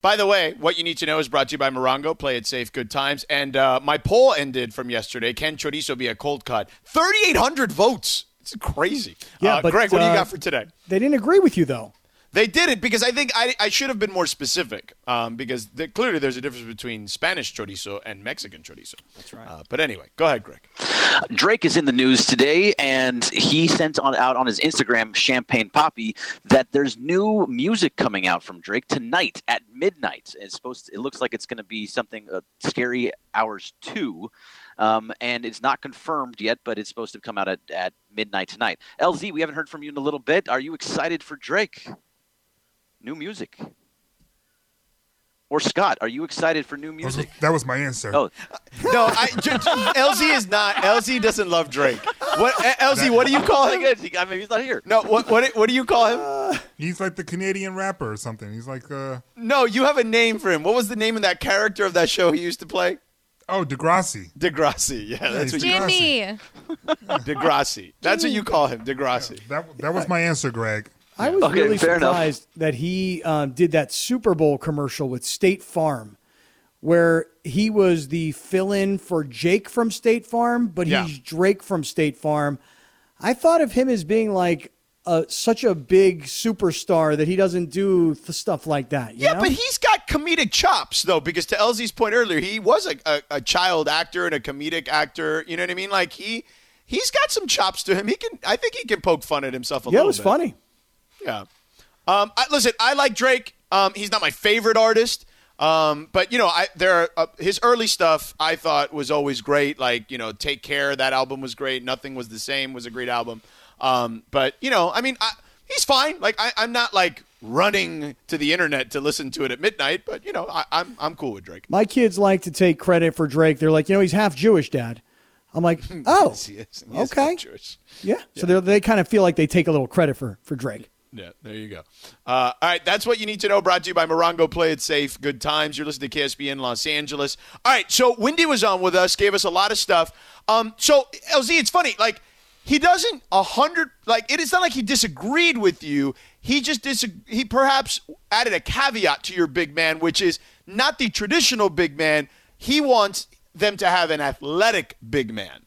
By the way, what you need to know is brought to you by Morongo. Play it safe, good times. And uh, my poll ended from yesterday. Can chorizo be a cold cut? 3,800 votes. It's crazy. Yeah, uh, but, Greg, what do you uh, got for today? They didn't agree with you though. They did it because I think I, I should have been more specific um, because th- clearly there's a difference between Spanish chorizo and Mexican chorizo. That's right. Uh, but anyway, go ahead, Greg. Drake is in the news today, and he sent on out on his Instagram, Champagne Papi, that there's new music coming out from Drake tonight at midnight. It's supposed. To, it looks like it's going to be something uh, scary hours two. Um, and it's not confirmed yet, but it's supposed to come out at, at midnight tonight. LZ, we haven't heard from you in a little bit. Are you excited for Drake? New music. Or Scott, are you excited for new That was, music? that was my answer. Oh, No, I, j- j- LZ is not. LZ doesn't love Drake. What uh, LZ? What do you call him? good. I mean, he's not here. No, what what what do you call him? He's like the Canadian rapper or something. He's like, uh, No, you have a name for him. What was the name of that character of that show he used to play? oh, Degrassi. Degrassi. Yeah, that's what he's you Jimmy. Degrassi. That's what you call him, Degrassi. That that was my answer, Greg. I was Okay, really fair enough. surprised that he um, did that Super Bowl commercial with State Farm, where he was the fill-in for Jake from State Farm, but Yeah. he's Drake from State Farm. I thought of him as being like a, such a big superstar that he doesn't do th- stuff like that. you Yeah, know? but he's got comedic chops though, because to LZ's point earlier, he was a, a, a child actor and a comedic actor. You know what I mean? Like he he's got some chops to him. He can. I think he can poke fun at himself a little bit. yeah, it was bit. funny. Yeah. Um, I, listen, I like Drake. Um, he's not my favorite artist. Um, but you know, I there are, uh, his early stuff I thought was always great. Like you know, Take Care, that album was great. Nothing was the same was a great album. Um, but you know, I mean, I, he's fine. Like I, I'm not like running to the internet to listen to it at midnight. But you know, I, I'm I'm cool with Drake. My kids like to take credit for Drake. They're like, you know, he's half Jewish, Dad. I'm like, oh, Yes, he is. He is okay. Jewish. yeah. So they they kind of feel like they take a little credit for for Drake. Yeah, there you go. Uh, all right, that's what you need to know. Brought to you by Morongo. Play it safe. Good times. You're listening to KSPN Los Angeles. All right, so Wendy was on with us, gave us a lot of stuff. Um, so LZ, it's funny. Like he doesn't a hundred. Like it is not like he disagreed with you. He just disag- He perhaps added a caveat to your big man, which is not the traditional big man. He wants them to have an athletic big man.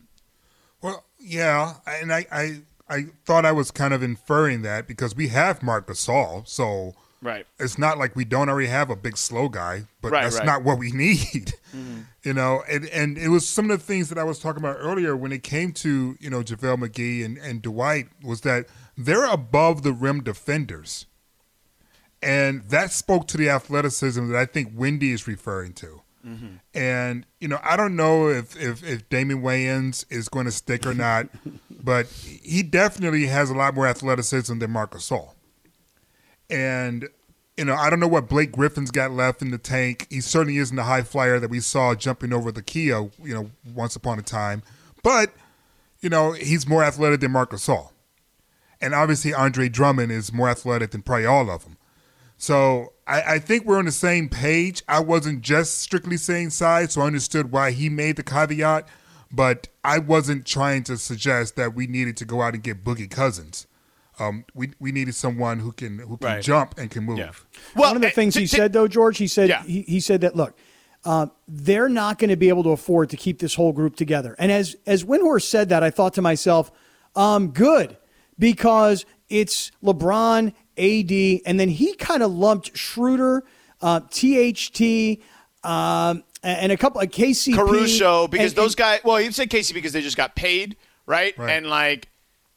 Well, yeah, and I, I I thought I was kind of inferring that because we have Marc Gasol, so Right. it's not like we don't already have a big slow guy, but Right, that's right. not what we need. Mm-hmm. You know, and, and it was some of the things that I was talking about earlier when it came to, you know, JaVale McGee and, and Dwight was that they're above the rim defenders. And that spoke to the athleticism that I think Wendy is referring to. Mm-hmm. And, you know, I don't know if, if, if Damian Jones is going to stick or not, but he definitely has a lot more athleticism than Marcus Gasol. And, you know, I don't know what Blake Griffin's got left in the tank. He certainly isn't the high flyer that we saw jumping over the Kia, you know, once upon a time. But, you know, he's more athletic than Marcus Gasol. And obviously Andre Drummond is more athletic than probably all of them. So I, I think we're on the same page. I wasn't just strictly saying size, so I understood why he made the caveat, but I wasn't trying to suggest that we needed to go out and get Boogie Cousins. Um, we we needed someone who can who can Right. jump and can move. Yeah. One of the eh, things t- he t- said, though, George, he said Yeah. he, he said that look, uh, they're not going to be able to afford to keep this whole group together. And as as Windhorst said that, I thought to myself, um, good, because it's LeBron, AD, and then he kind of lumped Schroeder, uh, THT, um, and a couple of KCP, Caruso because and- those and- guys. Well, he said Casey because they just got paid, right? Right. And like,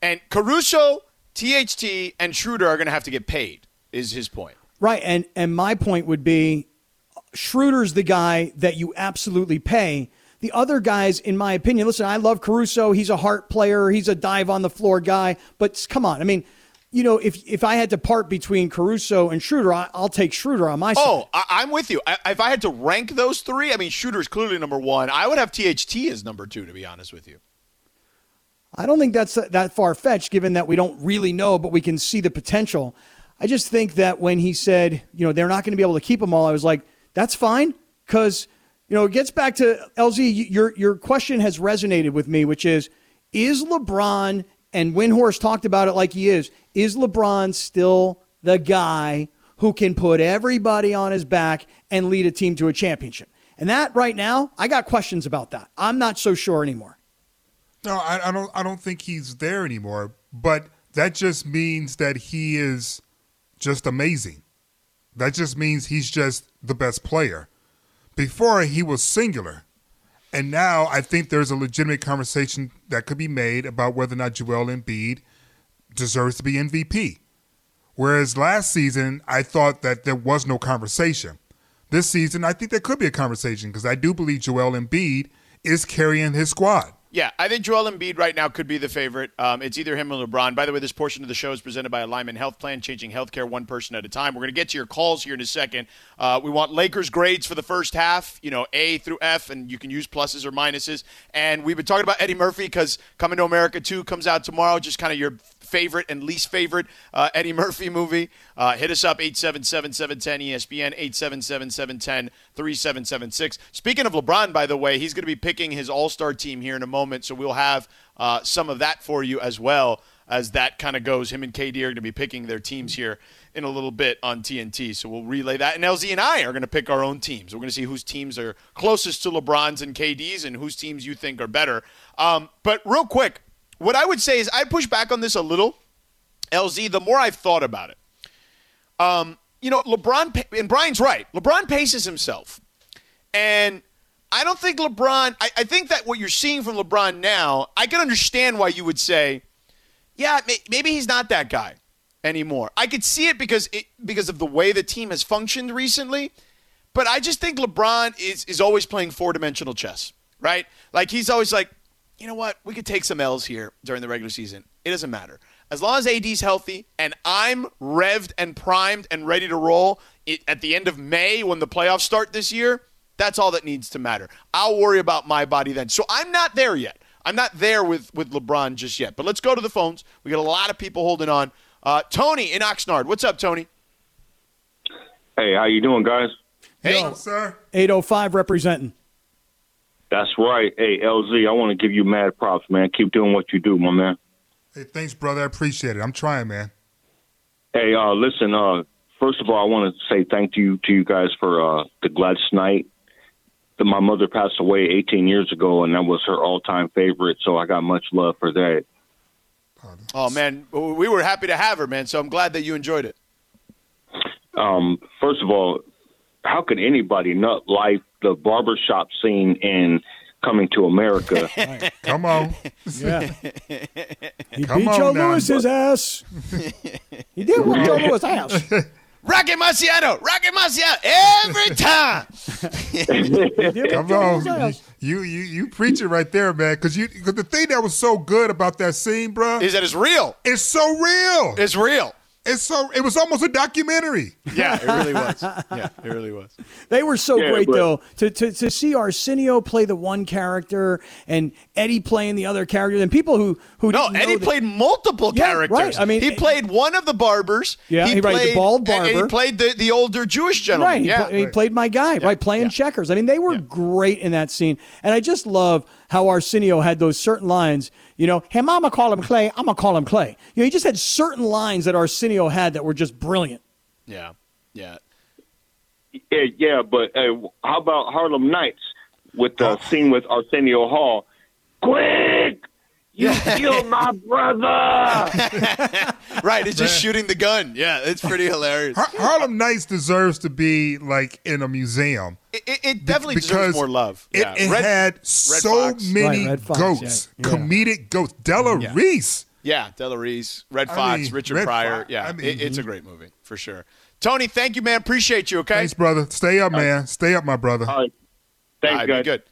and Caruso, THT, and Schroeder are going to have to get paid. Is his point? Right, and and my point would be, Schroeder's the guy that you absolutely pay. The other guys, in my opinion, listen, I love Caruso. He's a heart player. He's a dive on the floor guy. But come on, I mean, you know, if if I had to part between Caruso and Schroeder, I, I'll take Schroeder on my side. Oh, I, I'm with you. I, if I had to rank those three, I mean, Schroeder is clearly number one. I would have THT as number two, to be honest with you. I don't think that's that far fetched, given that we don't really know, but we can see the potential. I just think that when he said, you know, they're not going to be able to keep them all, I was like, that's fine, because you know it gets back to LZ. Your your question has resonated with me, which is, is LeBron and Windhorst talked about it like he is. Is LeBron still the guy who can put everybody on his back and lead a team to a championship. And that right now, I got questions about that. I'm not so sure anymore. No, I, I don't. I don't think he's there anymore. But that just means that he is just amazing. That just means he's just the best player. Before he was singular, and now I think there's a legitimate conversation that could be made about whether or not Joel Embiid deserves to be MVP. Whereas last season, I thought that there was no conversation. This season, I think there could be a conversation because I do believe Joel Embiid is carrying his squad. Yeah, I think Joel Embiid right now could be the favorite. Um, it's either him or LeBron. By the way, this portion of the show is presented by Alignment Health Plan, changing healthcare one person at a time. We're going to get to your calls here in a second. Uh, we want Lakers grades for the first half, you know, A through F, and you can use pluses or minuses. And we've been talking about Eddie Murphy because Coming to America 2 comes out tomorrow, just kind of your favorite and least favorite uh, Eddie Murphy movie. Uh, hit us up, 877 710 ESPN, 877 710 3776. Speaking of LeBron, by the way, he's going to be picking his all star team here in a moment, so we'll have uh, some of that for you as well as that kind of goes. Him and KD are going to be picking their teams here in a little bit on TNT. So we'll relay that. And LZ and I are going to pick our own teams. We're going to see whose teams are closest to LeBron's and KD's and whose teams you think are better. Um, but real quick, what I would say is I push back on this a little, LZ, the more I've thought about it. Um, you know, LeBron, and Brian's right. LeBron paces himself. And I don't think LeBron, I, I, think that what you're seeing from LeBron now, I can understand why you would say, yeah, maybe he's not that guy anymore. I could see it because it, because of the way the team has functioned recently. But I just think LeBron is, is always playing four dimensional chess, right? Like he's always like, you know what? We could take some L's here during the regular season. It doesn't matter. As long as AD's healthy and I'm revved and primed and ready to roll it, at the end of May when the playoffs start this year, that's all that needs to matter. I'll worry about my body then. So I'm not there yet. I'm not there with, with LeBron just yet. But let's go to the phones. We got a lot of people holding on. Uh, Tony in Oxnard. What's up, Tony? Hey, how you doing, guys? Hey, Yo, sir. 805 representing. That's right. Hey, LZ, I want to give you mad props, man. Keep doing what you do, my man. Hey, thanks, brother. I appreciate it. I'm trying, man. Hey, uh, listen. Uh, first of all, I want to say thank you to you guys for uh, the Gladys Knight. The, my mother passed away 18 years ago, and that was her all-time favorite. So I got much love for that. Oh man, we were happy to have her, man. So I'm glad that you enjoyed it. Um, first of all, how could anybody not like the barbershop scene in Coming to America? Come on. Yeah. He Come beat Joe now. Lewis's ass. he did whoop Joe Louis's ass. Rocky Marciano, Rocky Marciano, every time. Come on, you you you preach it right there, man. Because you cause the thing that was so good about that scene, bro, is that it's real. It's so real. It's real. It's so it was almost a documentary. Yeah, it really was. Yeah, it really was. They were so yeah, great but, though to, to to see Arsenio play the one character and Eddie playing the other character, and people who who no Eddie that, played multiple yeah, characters. Right. I mean, he played one of the barbers. Yeah, he, played the bald barber. And he played the, the older Jewish gentleman. Right. Yeah, he, he played my guy. Right, playing checkers. I mean, they were great in that scene, and I just love how Arsenio had those certain lines. You know, hey, mama call him Clay. I'm gonna call him Clay. You know, he just had certain lines that Arsenio had that were just brilliant. Yeah, yeah, yeah. yeah but uh, how about Harlem Nights with the oh. scene with Arsenio Hall? Quick! You killed my brother. right, it's just shooting the gun. Yeah, it's pretty hilarious. Har- Harlem Nights deserves to be like in a museum. It, it, it definitely because deserves more love. It, yeah. it Red, had Red so Fox. many right, Fox, goats, yeah. comedic goats. Della yeah. Reese. Yeah, Della Reese, Redd Foxx, I mean, Richard Red Pryor. Fox. Yeah, I mean, it's a great movie for sure. Tony, thank you, man. Appreciate you. Okay. Thanks, brother. Stay up, man. Stay up, my brother. All right. Thanks, All right, guys. Good.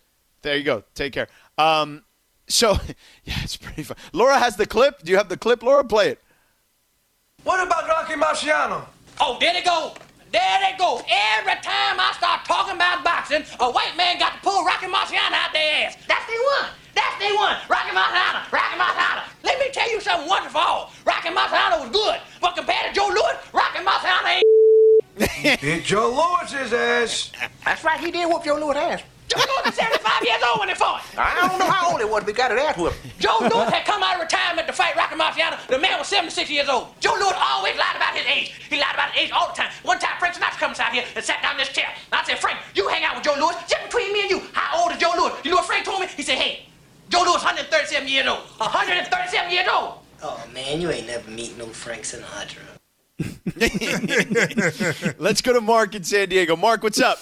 There you go. Take care. Um, so, yeah, it's pretty fun. Laura has the clip. Do you have the clip, Laura? Play it. What about Rocky Marciano? Oh, there they go. There they go. Every time I start talking about boxing, a white man got to pull Rocky Marciano out their ass. That's the one. That's the one. Rocky Marciano. Rocky Marciano. Let me tell you something wonderful. Rocky Marciano was good, but compared to Joe Louis, Rocky Marciano ain't. Did Joe Louis's ass. That's right. He did whoop Joe Louis' ass. Joe Louis was 75 years old when they fought. I don't know how old he was, but he got an ass whooping. Joe Louis had come out of retirement to fight Rocky Marciano. The man was 76 years old. Joe Louis always lied about his age. He lied about his age all the time. One time, Frank Sinatra comes out here and sat down in this chair. And I said, Frank, you hang out with Joe Louis. Just between me and you, how old is Joe Louis? You know what Frank told me? He said, hey, Joe Louis 137 years old. 137 years old. Oh man, you ain't never meet no Frank Sinatra. Let's go to Mark in San Diego. Mark, what's up?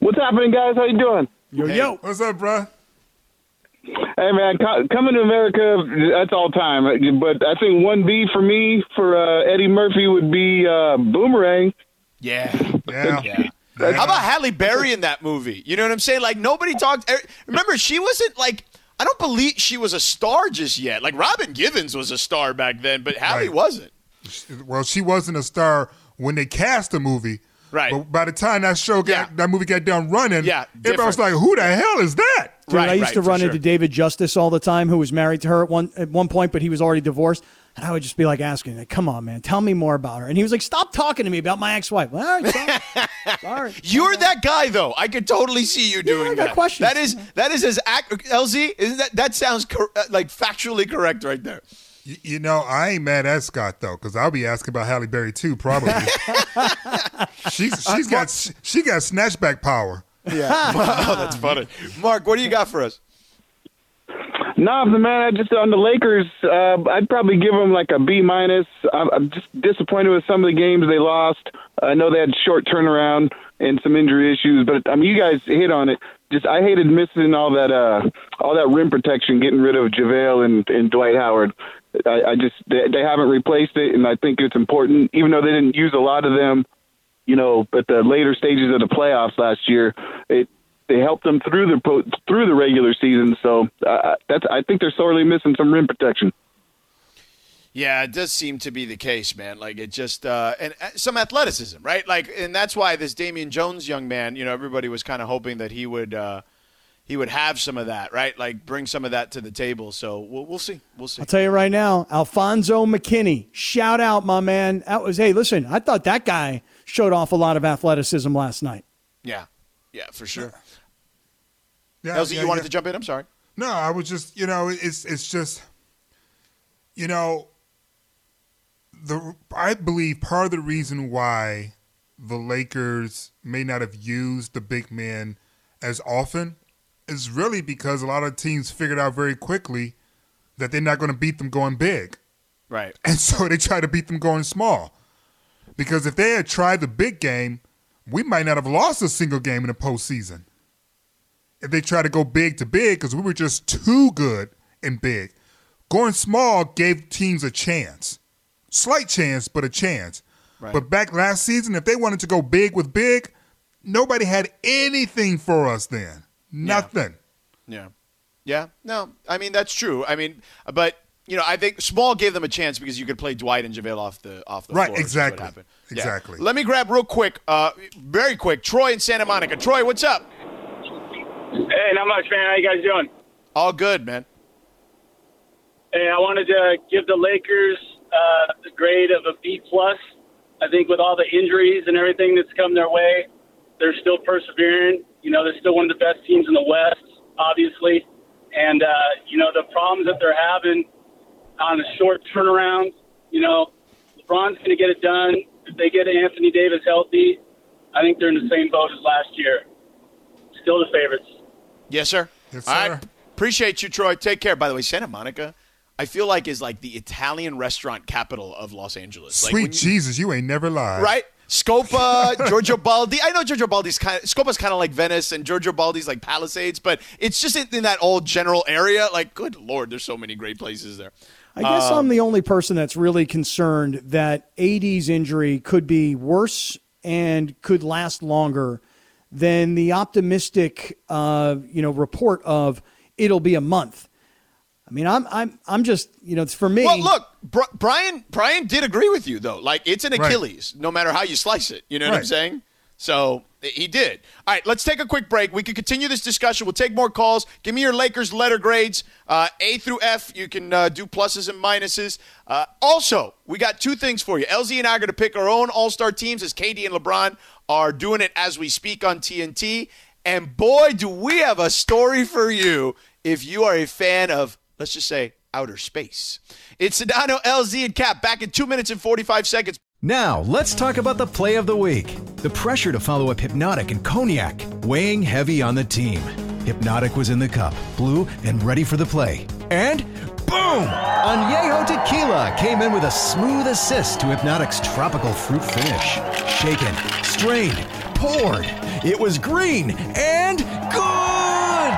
What's happening, guys? How you doing? Yo, yo. What's up, bro? Hey, man, coming to America, that's all time. But I think one B for me for uh, Eddie Murphy would be uh, Boomerang. Yeah. Yeah. Yeah. How about Halle Berry in that movie? You know what I'm saying? Like nobody talked. er, Remember, she wasn't like. I don't believe she was a star just yet. Like Robin Givens was a star back then, but Halle Right. wasn't. Well, she wasn't a star when they cast the movie. Right. But by the time that show got Yeah. that movie got done running, Yeah, everybody was like, "Who the hell is that?" Dude, Right, I used right, to for run sure. into David Justice all the time, who was married to her at one at one point, but he was already divorced. And I would just be like asking, like, "Come on, man, tell me more about her." And he was like, "Stop talking to me about my ex-wife." Well, all right, sorry. sorry. You're that guy, though. I could totally see you doing I got that. questions. That is that is as ac- LZ. Isn't that that sounds cor- uh, like factually correct right there? Y- You know, I ain't mad at Scott though, because I'll be asking about Halle Berry too, probably. she's she's got she got snatchback power. Yeah. oh, that's funny. Mark, what do you got for us? Nah, the man, I just on the Lakers, uh, I'd probably give them like a B minus. I'm, I'm just disappointed with some of the games they lost. I know they had short turnaround and some injury issues, but I mean, you guys hit on it. Just I hated missing all that uh, all that rim protection, getting rid of JaVale and, and Dwight Howard. I, I just they, they haven't replaced it, and I think it's important. Even though they didn't use a lot of them, you know, at the later stages of the playoffs last year, it they helped them through the through the regular season. So uh, that's I think they're sorely missing some rim protection. Yeah, it does seem to be the case, man. Like it just uh, and some athleticism, right? Like, and that's why this Damian Jones young man, you know, everybody was kind of hoping that he would uh, he would have some of that, right? Like bring some of that to the table. So we'll, we'll see, we'll see. I'll tell you right now, Alfonzo McKinnie, shout out, my man. That was hey, listen, I thought that guy showed off a lot of athleticism last night. Yeah, yeah, for sure. Yeah, LZ, yeah, you wanted yeah. to jump in? I'm sorry. No, I was just, you know, it's it's just, you know, the I believe part of the reason why the Lakers may not have used the big man as often is really because a lot of teams figured out very quickly that they're not going to beat them going big, Right. and so they try to beat them going small. Because if they had tried the big game, we might not have lost a single game in the postseason if they try to go big to big because we were just too good and big. Going small gave teams a chance, slight chance, but a chance. Right. But back last season, if they wanted to go big with big, nobody had anything for us then. Nothing. Yeah. Yeah. No, I mean that's true. I mean, but you know, I think Small gave them a chance because you could play Dwight and JaVale off the off the Right, floor. which is exactly. happened. Exactly. Let me grab real quick, uh, very quick. Troy in Santa Monica. Troy, what's up? Hey, not much, man. How you guys doing? All good, man. Hey, I wanted to give the Lakers uh, the grade of a B plus. I think with all the injuries and everything that's come their way, they're still persevering. You know, they're still one of the best teams in the West, obviously. And uh, you know the problems that they're having on a short turnaround. You know, LeBron's going to get it done. If they get Anthony Davis healthy, I think they're in the same boat as last year. Still the favorites. Yes, sir. Yes, sir. right. Appreciate you, Troy. Take care. By the way, Santa Monica, I feel like is like the Italian restaurant capital of Los Angeles. Sweet when you- Jesus, you ain't never lied. right? Scopa, Giorgio Baldi. I know Giorgio Baldi's kind of Scopa's kind of like Venice, and Giorgio Baldi's like Palisades, but it's just in, in that old general area. Like, good lord, there's so many great places there. I guess Um, I'm the only person that's really concerned that AD's injury could be worse and could last longer than the optimistic, uh, you know, report of it'll be a month. I mean, I'm I'm I'm just you know, it's for me. Well, look, Bri- Brian. Brian did agree with you though. Like, it's an Right. Achilles, no matter how you slice it. You know what I'm saying? So he did. All right, let's take a quick break. We can continue this discussion. We'll take more calls. Give me your Lakers letter grades, uh, A through F. You can uh, do pluses and minuses. Uh, also, we got two things for you. LZ and I are going to pick our own All Star teams as KD and LeBron are doing it as we speak on TNT. And boy, do we have a story for you if you are a fan of, let's just say, outer space. It's Sedano, LZ, and Kap back in two minutes and 45 seconds. Now, let's talk about the play of the week. The pressure to follow up Hpnotiq and Cognac, weighing heavy on the team. Hpnotiq was in the cup, blue, and ready for the play. And boom! Añejo Tequila came in with a smooth assist to Hpnotiq's tropical fruit finish. Shaken, strained, poured. It was green and good!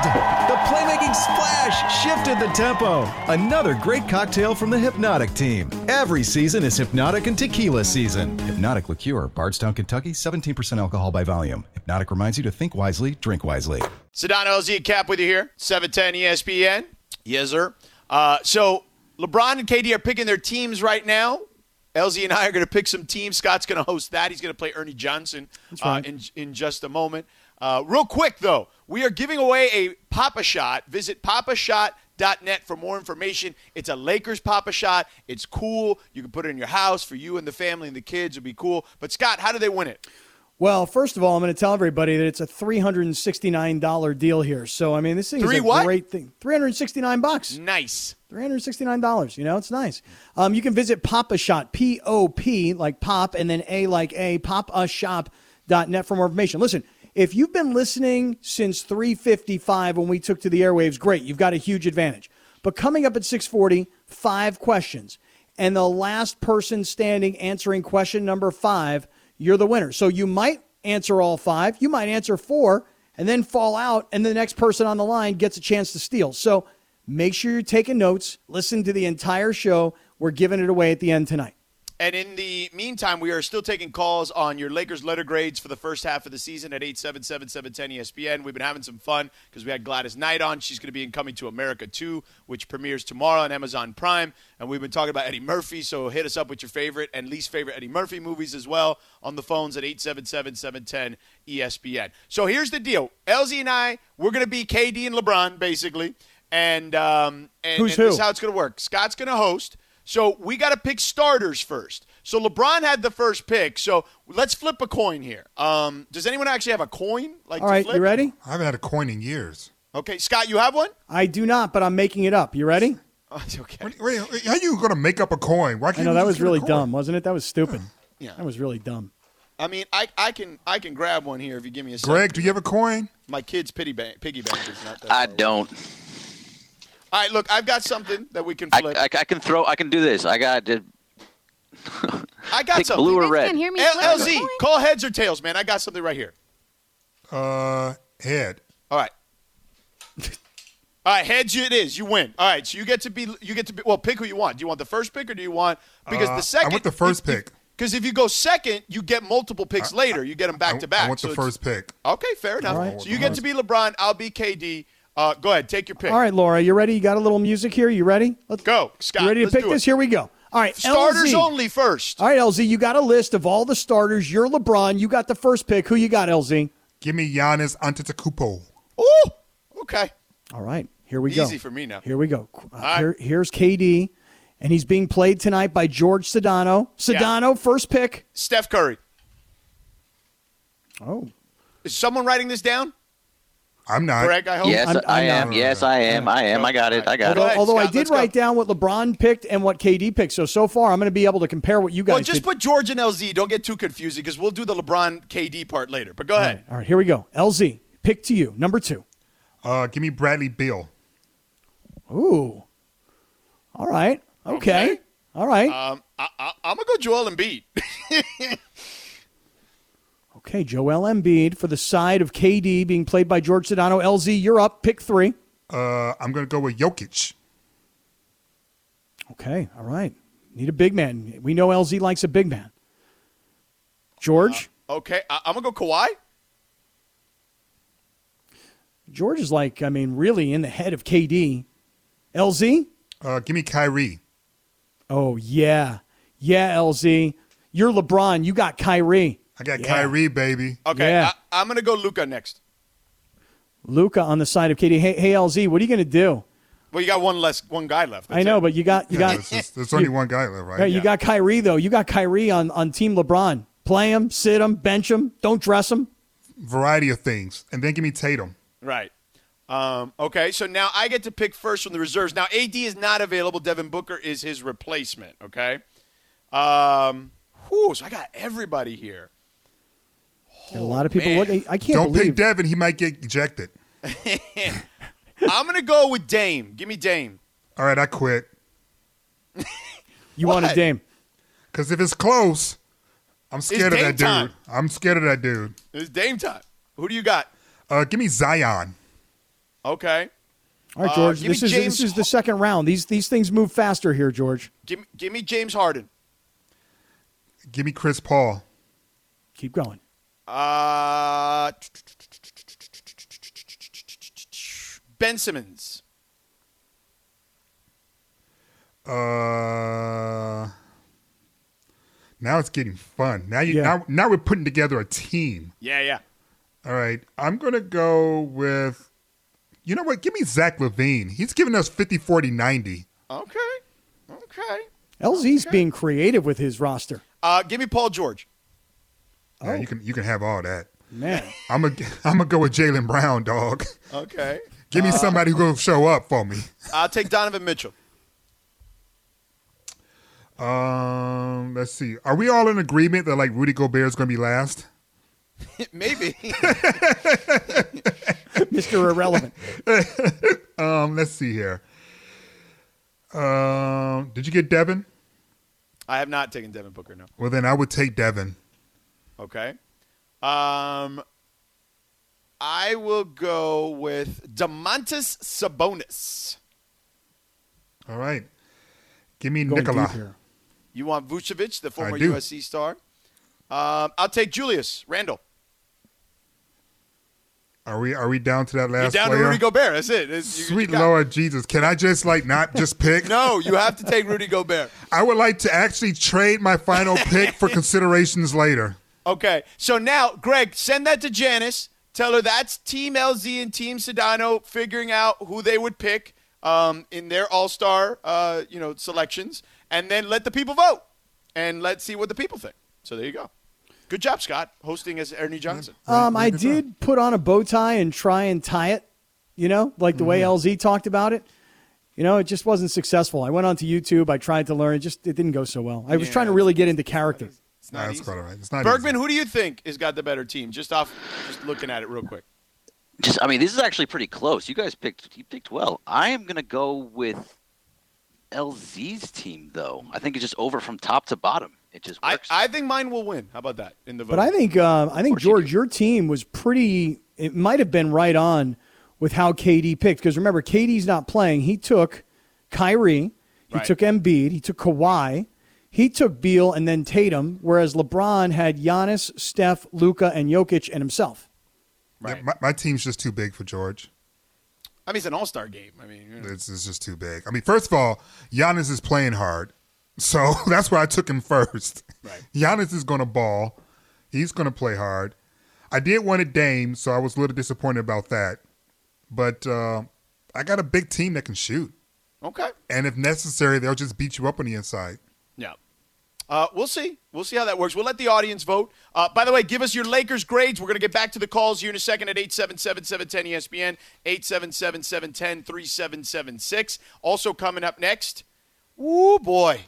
The playmaking splash shifted the tempo. Another great cocktail from the Hpnotiq team. Every season is Hpnotiq and Tequila season. Hpnotiq Liqueur, Bardstown, Kentucky, 17% alcohol by volume. Hpnotiq reminds you to think wisely, drink wisely. Sedano, LZ, and Kap with you here. 710 ESPN. Yes, sir. Uh, so LeBron and KD are picking their teams right now. LZ and I are going to pick some teams. Scott's going to host that. He's going to play Ernie Johnson uh, in, in just a moment. Uh, real quick, though, we are giving away a Pop-A-Shot. Visit popashot.net for more information. It's a Lakers Pop-A-Shot. It's cool. You can put it in your house for you and the family and the kids. It'd be cool. But, Scott, how do they win it? Well, first of all, I'm going to tell everybody that it's a $369 deal here. So, I mean, this thing Three is a what? great thing. 369 bucks. Nice. $369. You know, it's nice. Um, you can visit Pop-A-Shot, P O P, like pop, and then A like A, popashot.net for more information. Listen, if you've been listening since 355 when we took to the airwaves, great. You've got a huge advantage. But coming up at 640, five questions. And the last person standing answering question number five, you're the winner. So you might answer all five, you might answer four, and then fall out, and the next person on the line gets a chance to steal. So make sure you're taking notes, listen to the entire show. We're giving it away at the end tonight. And in the meantime, we are still taking calls on your Lakers letter grades for the first half of the season at 877-710 ESPN. We've been having some fun because we had Gladys Knight on. She's going to be in Coming to America 2, which premieres tomorrow on Amazon Prime. And we've been talking about Eddie Murphy, so hit us up with your favorite and least favorite Eddie Murphy movies as well on the phones at 877-710 ESPN. So here's the deal. LZ and I, we're going to be KD and LeBron, basically. And, um, and, Who's and who? this is how it's going to work. Scott's going to host. So we got to pick starters first. So LeBron had the first pick. So let's flip a coin here. Um, does anyone actually have a coin? Like All to right, flip? you ready? I haven't had a coin in years. Okay, Scott, you have one. I do not, but I'm making it up. You ready? Oh, okay. Wait, wait, how are you going to make up a coin? Why I can't know you that was really dumb, wasn't it? That was stupid. Yeah. That was really dumb. I mean, I, I can I can grab one here if you give me a second. Greg, do you have a coin? My kid's piggy bank, piggy bank is not that. I far away. Don't. All right, look, I've got something that we can I, flip. I, I can throw. I can do this. I got. Uh, I got pick something. blue or You guys red. can't hear me L- LZ, call heads or tails, man. I got something right here. Uh, head. All right. All right, heads it is. You win. All right, so you get to be you get to be well, pick who you want. Do you want the first pick or do you want because Uh, the second I want the first pick. Because if you go second, you get multiple picks later. You get them back I- to back. I want So the first pick. Okay, fair enough. All right. So you get to be LeBron. I'll be KD. Uh, go ahead, take your pick. All right, Laura, you ready? You got a little music here. You ready? Let's Go, Scott. You ready to let's pick this? It. Here we go. All right, Starters LZ. only first. All right, LZ, you got a list of all the starters. You're LeBron. You got the first pick. Who you got, LZ? Give me Giannis Antetokounmpo. Oh, okay. All right, here we go. Easy for me now. Here we go. Uh, here, here's KD, and he's being played tonight by George Sedano. Sedano, first pick. Steph Curry. Oh, Is someone writing this down? I'm not. Greg, I hope. yes, I'm- I I'm not- Yes, I am. I am. I got it. I got although, it. ahead, although I did let's go. write down what LeBron picked and what KD picked. So so far, I'm going to be able to compare what you guys Well, just did. put George and LZ. Don't get too confusing because we'll do the LeBron KD part later. But go all ahead. right, all right, here we go. LZ, pick to you. Number two. Uh, give me Bradley Beal. Ooh. All right. Okay. Okay. All right. Um, I, I, I'm gonna go Joel Embiid. okay, Joel Embiid for the side of KD being played by George Sedano. LZ, you're up. Pick three. Uh, I'm going to go with Jokic. Okay. All right. Need a big man. We know LZ likes a big man. George? okay, I, I'm gonna go Kawhi. George is like, I mean, really in the head of KD. LZ? Uh, give me Kyrie. Oh, yeah. Yeah, LZ. You're LeBron. You got Kyrie. I got Yeah. Kyrie, baby. Okay, Yeah. I, I'm gonna go Luka next. Luka on the side of KD. Hey, hey LZ, what are you going to do? Well, you got one less, one guy left. I know, but you got you Yeah, got there's, there's only one guy left, right? Yeah, you got Kyrie though. You got Kyrie on on Team LeBron. Play him, sit him, bench him. Don't dress him. variety of things, and then give me Tatum. Right. Um, okay, so now I get to pick first from the reserves. Now AD is not available. Devin Booker is his replacement. Okay. Um, whew, so I got everybody here. A lot of people man. look. I can't Don't pick. Devin; he might get ejected. I'm gonna go with Dame. Give me Dame. All right, I quit you want a Dame? because if it's close, I'm scared of Dame that dude. time. I'm scared of that dude. It's Dame time. Who do you got? Uh, give me Zion. Okay. All right, Uh, George. give me this is James this is the second round. These these things move faster here, George. Give, me- give me James Harden. Give me Chris Paul. Keep going. Uh, ben Simmons. Uh, now it's getting fun. Now you Yeah. now now we're putting together a team. Yeah, yeah. All right, I'm gonna go with. You know what? Give me Zach LaVine. He's giving us 50, 40, 90. Okay. Okay. LZ's being creative with his roster. Uh, give me Paul George. Yeah, you can you can have all that. Man, I'm gonna I'm gonna go with Jaylen Brown, dog. Okay. Give me somebody who's gonna show up for me. I'll take Donovan Mitchell. Um, let's see. Are we all in agreement that like Rudy Gobert is gonna be last? Maybe. Mr. Irrelevant. Um, let's see here. Um, did you get Devin? I have not taken Devin Booker, no. Well, then I would take Devin. Okay. Um, I will go with Domantas Sabonis. All right. Give me Going Nikola. here. You want Vucevic, the former. USC star? Um, I'll take Julius Randle. Are we are we down to that You're last down player? to Rudy Gobert. That's it. It's- you- Sweet you got- Lord Jesus. Can I just like not just pick? No, you have to take Rudy Gobert. I would like to actually trade my final pick for considerations later. Okay. So now, Greg, send that to Janice. Tell her that's Team LZ and Team Sedano figuring out who they would pick um, in their All Star, uh, you know, selections, and then let the people vote, and let's see what the people think. So there you go. Good job, Scott, hosting as Ernie Johnson. Um, I did put on a bow tie and try and tie it, you know, like the way Mm-hmm. LZ talked about it. You know, it just wasn't successful. I went onto YouTube. I tried to learn. It just it didn't go so well. I was Yeah. trying to really get into character. It's not That's easy. quite all right. It's not Bergman, who do you think has got the better team? Just off, just looking at it real quick. Just, I mean, this is actually pretty close. You guys picked, you picked well. I am gonna go with LZ's team, though. I think it's just over from top to bottom. It just I, works. I think mine will win. How about that in the vote? But I think uh, I think course you George, your team was pretty. It might have been right on with how KD picked because remember KD's not playing. He took Kyrie, he Right. took Embiid, he took Kawhi, he took Beal, and then Tatum. Whereas LeBron had Giannis, Steph, Luka, and Jokic, and himself. Yeah, my, my team's just too big for George. I mean, it's an All Star game. I mean, you know. It's, it's just too big. I mean, first of all, Giannis is playing hard, so that's why I took him first. Right. Giannis is going to ball. He's going to play hard. I did want a Dame, so I was a little disappointed about that. But uh, I got a big team that can shoot, okay. and if necessary, they'll just beat you up on the inside. Yeah. Uh, we'll see. We'll see how that works. We'll let the audience vote. Uh, by the way, give us your Lakers grades. We're going to get back to the calls here in a second at 877-710-ESPN, 877-710-3776. Also coming up next, ooh, boy,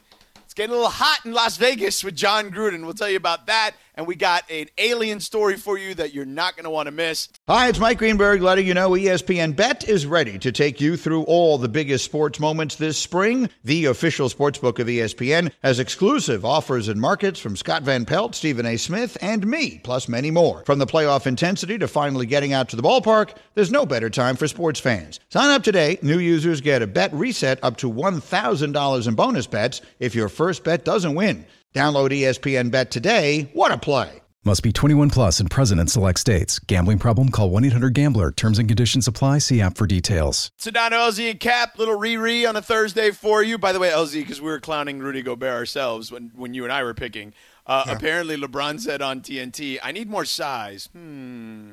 it's getting a little hot in Las Vegas with Jon Gruden. We'll tell you about that. And we got an alien story for you that you're not going to want to miss. Hi, it's Mike Greenberg letting you know ESPN Bet is ready to take you through all the biggest sports moments this spring. The official sportsbook of E ESPN has exclusive offers and markets from Scott Van Pelt, Stephen A. Smith, and me, plus many more. From the playoff intensity to finally getting out to the ballpark, there's no better time for sports fans. Sign up today. New users get a bet reset up to $1,000 in bonus bets if your first bet doesn't win. Download ESPN Bet today. What a play! Must be 21 plus and present in select states. Gambling problem? Call 1 800 Gambler. Terms and conditions apply. See app for details. Sedano, LZ, and Kap, little re-re on a Thursday for you. By the way, LZ, because we were clowning Rudy Gobert ourselves when, when you and I were picking. Uh, Apparently, LeBron said on TNT, I need more size. Hmm.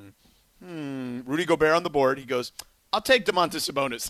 Hmm. Rudy Gobert on the board. He goes, I'll take Domantas Sabonis.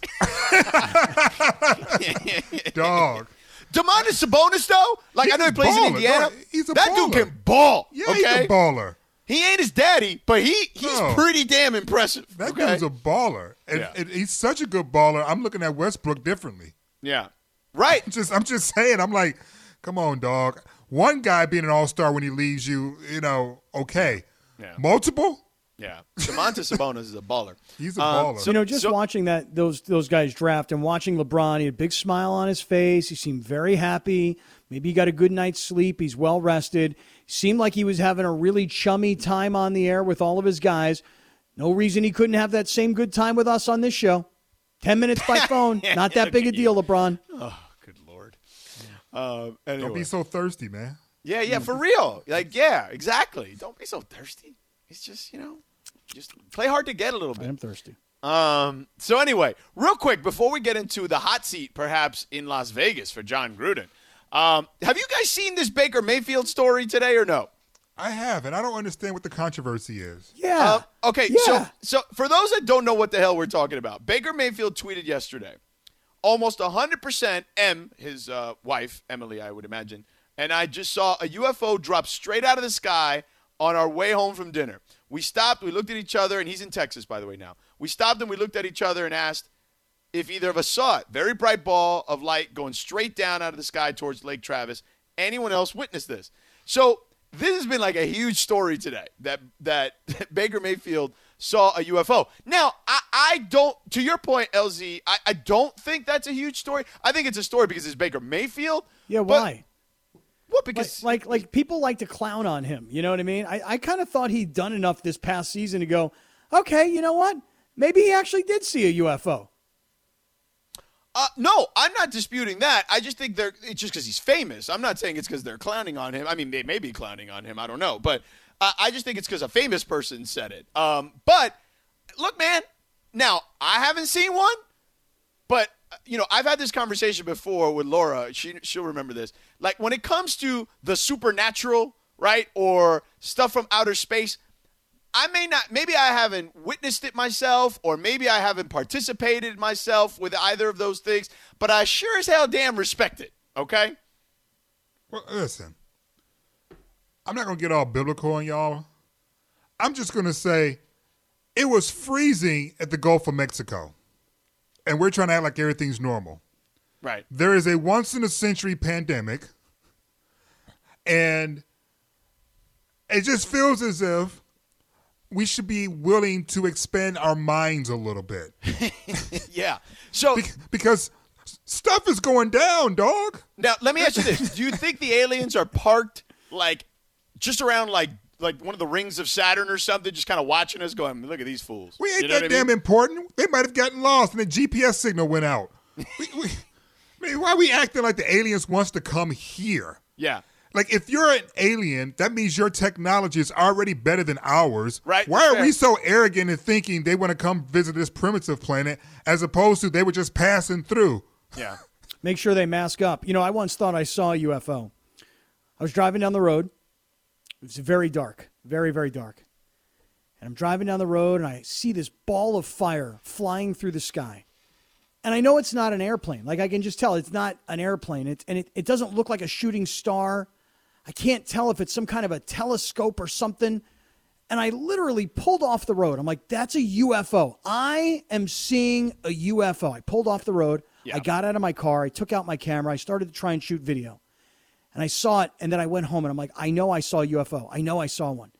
Dog. Domantas Sabonis, though? Like, I know he plays in Indiana. dog. He's a that baller. dude can ball. Yeah, okay? he's a baller. He ain't his daddy, but he he's No. pretty damn impressive. That okay? dude's a baller, and, Yeah. and he's such a good baller. I'm looking at Westbrook differently. yeah. Right. I'm just, I'm just saying. I'm like, come on, dog. One guy being an all star when he leaves you, you know, okay. Yeah. Multiple? Yeah. Domantas Sabonis is a baller. He's a Um, baller. so- you know, just watching that those those guys draft and watching LeBron, he had a big smile on his face. He seemed very happy. Maybe he got a good night's sleep. He's well rested. Seemed like he was having a really chummy time on the air with all of his guys. No reason he couldn't have that same good time with us on this show. Ten minutes by phone, not that big a deal, LeBron. Oh, good lord. Uh, anyway. Don't be so thirsty, man. Yeah, yeah, for real. Like, yeah, exactly. Don't be so thirsty. It's just, you know, just play hard to get a little bit. I'm thirsty. Um. So anyway, real quick before we get into the hot seat, perhaps in Las Vegas for Jon Gruden, um, have you guys seen this Baker Mayfield story today or no? I have, and I don't understand what the controversy is. Yeah. Uh, okay. So, so for those that don't know what the hell we're talking about, Baker Mayfield tweeted yesterday, almost 100% M, his uh, wife Emily, I would imagine, and I just saw a UFO drop straight out of the sky on our way home from dinner. We stopped, we looked at each other, and he's in Texas, by the way. Now we stopped and we looked at each other and asked if either of us saw it. Very bright ball of light going straight down out of the sky towards Lake Travis. Anyone else witnessed this? So this has been like a huge story today that that Baker Mayfield saw a UFO. Now, I, I don't to your point, LZ, I, I don't think that's a huge story. I think it's a story because it's Baker Mayfield. Yeah, why? Well, because like, like like people like to clown on him. You know what I mean? I, I kind of thought he'd done enough this past season to go, okay, you know what? Maybe he actually did see a UFO. Uh, no, I'm not disputing that. I just think they're it's just because he's famous. I'm not saying it's because they're clowning on him. I mean, they may be clowning on him. I don't know, but uh, I just think it's because a famous person said it. Um, but look, man. Now I haven't seen one, but uh, you know I've had this conversation before with Laura. She she'll remember this. Like when it comes to the supernatural, right, or stuff from outer space. I may not, maybe I haven't witnessed it myself, or maybe I haven't participated myself with either of those things, but I sure as hell damn respect it, okay? Well, listen, I'm not going to get all biblical on y'all. I'm just going to say it was freezing at the Gulf of Mexico, and we're trying to act like everything's normal. Right. There is a once in a century pandemic, and it just feels as if we should be willing to expand our minds a little bit. yeah. So because stuff is going down, dog. Now, let me ask you this. Do you think the aliens are parked like just around like like one of the rings of Saturn or something, just kind of watching us going, look at these fools. We ain't You know that what I mean? damn important. They might have gotten lost and the GPS signal went out. we, we, mean, why are we acting like the aliens wants to come here? Yeah. Like if you're an alien, that means your technology is already better than ours. Right, Why are fair. we so arrogant in thinking they want to come visit this primitive planet as opposed to they were just passing through? Yeah. Make sure they mask up. You know, I once thought I saw a UFO. I was driving down the road. It was very dark, very, very dark. And I'm driving down the road and I see this ball of fire flying through the sky. And I know it's not an airplane. Like I can just tell it's not an airplane. It, and it, it doesn't look like a shooting star. I can't tell if it's some kind of a telescope or something. And I literally pulled off the road. I'm like, that's a UFO. I am seeing a UFO. I pulled off the road. Yeah. I got out of my car. I took out my camera. I started to try and shoot video. And I saw it. And then I went home and I'm like, I know I saw a UFO. I know I saw one.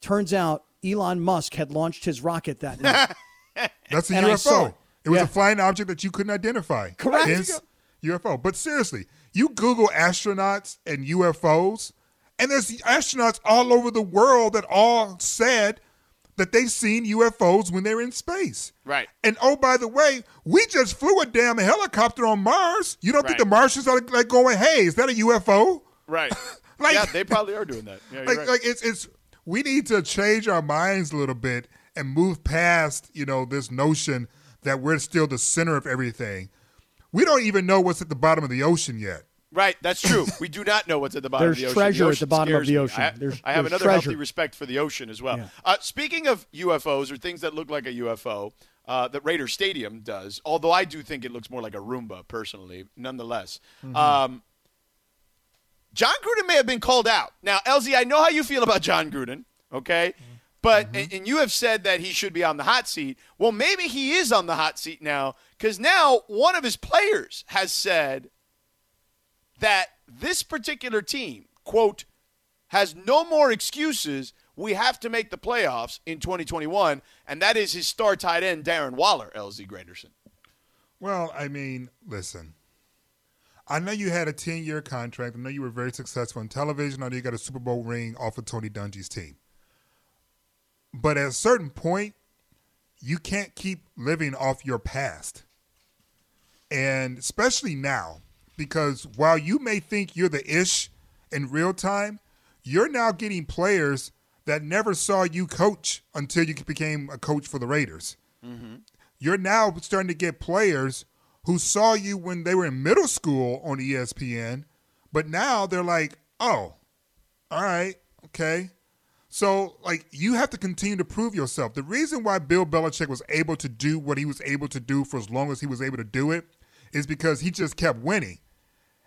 Turns out Elon Musk had launched his rocket that night. That's a And I saw UFO. It. Was Yeah. a flying object that you couldn't identify. Correct. Hence, UFO. But seriously, you Google astronauts and UFOs, and there's astronauts all over the world that all said that they've seen UFOs when they're in space. Right. And oh, by the way, we just flew a damn helicopter on Mars. You don't think the Martians are like going, "Hey, is that a UFO?" Right. Like- yeah, they probably are doing that. Yeah, like right. like it's it's we need to change our minds a little bit and move past you know this notion that we're still the center of everything. We don't even know what's at the bottom of the ocean yet. Right, that's true. We do not know what's at the bottom There's of the ocean. treasure the at the bottom of the ocean. I, There's- I have there's another healthy respect for the ocean as well. Yeah. Uh, speaking of UFOs or things that look like a UFO, uh, that Raider Stadium does, although I do think it looks more like a Roomba personally, nonetheless. Mm-hmm. Um, Jon Gruden may have been called out. Now, LZ, I know how you feel about Jon Gruden. Okay. But mm-hmm. and, and you have said that he should be on the hot seat. Well, maybe he is on the hot seat now because now one of his players has said that this particular team, quote, has no more excuses. We have to make the playoffs in 2021, and that is his star tight end, Darren Waller, LZ Granderson. Well, I mean, listen. I know you had a 10 year contract. I know you were very successful in television. I know you got a Super Bowl ring off of Tony Dungy's team. But at a certain point, you can't keep living off your past. And especially now, because while you may think you're the ish in real time, you're now getting players that never saw you coach until you became a coach for the Raiders. Mm-hmm. You're now starting to get players who saw you when they were in middle school on ESPN, but now they're like, oh, all right, okay. So, like, you have to continue to prove yourself. The reason why Bill Belichick was able to do what he was able to do for as long as he was able to do it is because he just kept winning.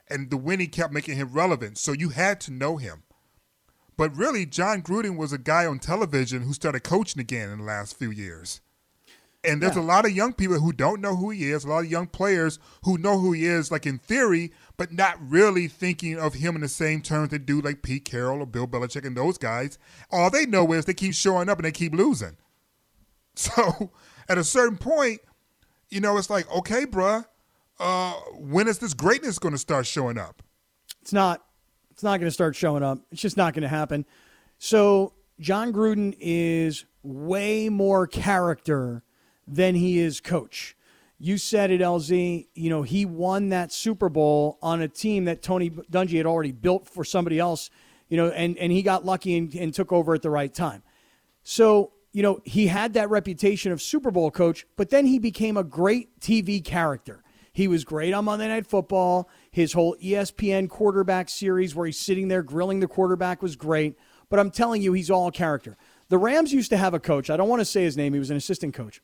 And the winning kept making him relevant. So you had to know him. But really, Jon Gruden was a guy on television who started coaching again in the last few years. And there's a lot of young people who don't know who he is, a lot of young players who know who he is, like in theory, but not really thinking of him in the same terms they do like Pete Carroll or Bill Belichick and those guys. All they know is they keep showing up and they keep losing. So at a certain point, you know, it's like, okay, bruh, uh, when is this greatness going to start showing up? It's not. It's not going to start showing up. It's just not going to happen. So Jon Gruden is way more character than he is coach. You said it, LZ. You know he won that Super Bowl on a team that Tony Dungy had already built for somebody else. You know, and and he got lucky and, and took over at the right time. So, you know, he had that reputation of Super Bowl coach, but then he became a great TV character. He was great on Monday Night Football. His whole ESPN quarterback series where he's sitting there grilling the quarterback was great. But I'm telling you, he's all character. The Rams used to have a coach. I don't want to say his name. He was an assistant coach.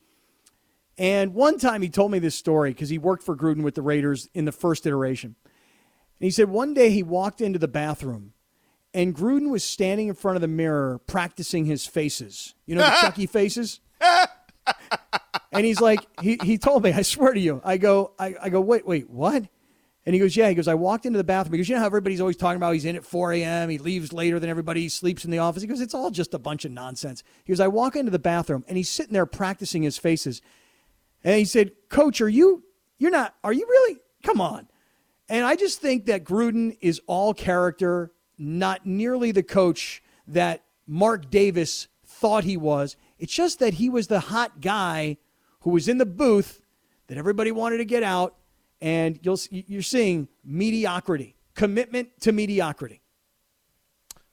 And one time he told me this story because he worked for Gruden with the Raiders in the first iteration. And he said one day he walked into the bathroom and Gruden was standing in front of the mirror practicing his faces. You know, the Chucky faces? and he's like, he, he told me, I swear to you. I go, I, I go, wait, wait, what? And he goes, yeah. He goes, I walked into the bathroom because you know how everybody's always talking about he's in at 4 a.m. He leaves later than everybody. He sleeps in the office. He goes, it's all just a bunch of nonsense. He goes, I walk into the bathroom and he's sitting there practicing his faces. And he said, Coach, are you, you're not, are you really? Come on. And I just think that Gruden is all character, not nearly the coach that Mark Davis thought he was. It's just that he was the hot guy who was in the booth that everybody wanted to get out. And you'll, you're seeing mediocrity, commitment to mediocrity.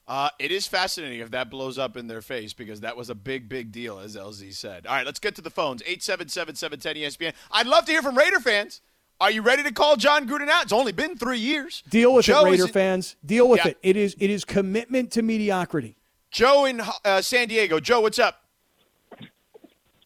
Uh, it is fascinating if that blows up in their face because that was a big, big deal, as LZ said. All right, let's get to the phones. 877-710-ESPN. I'd love to hear from Raider fans. Are you ready to call Jon Gruden out? It's only been three years. Deal with Joe it, is Raider in- fans. Deal with Yeah. it. It is, it is commitment to mediocrity. Joe in uh, San Diego. Joe, what's up?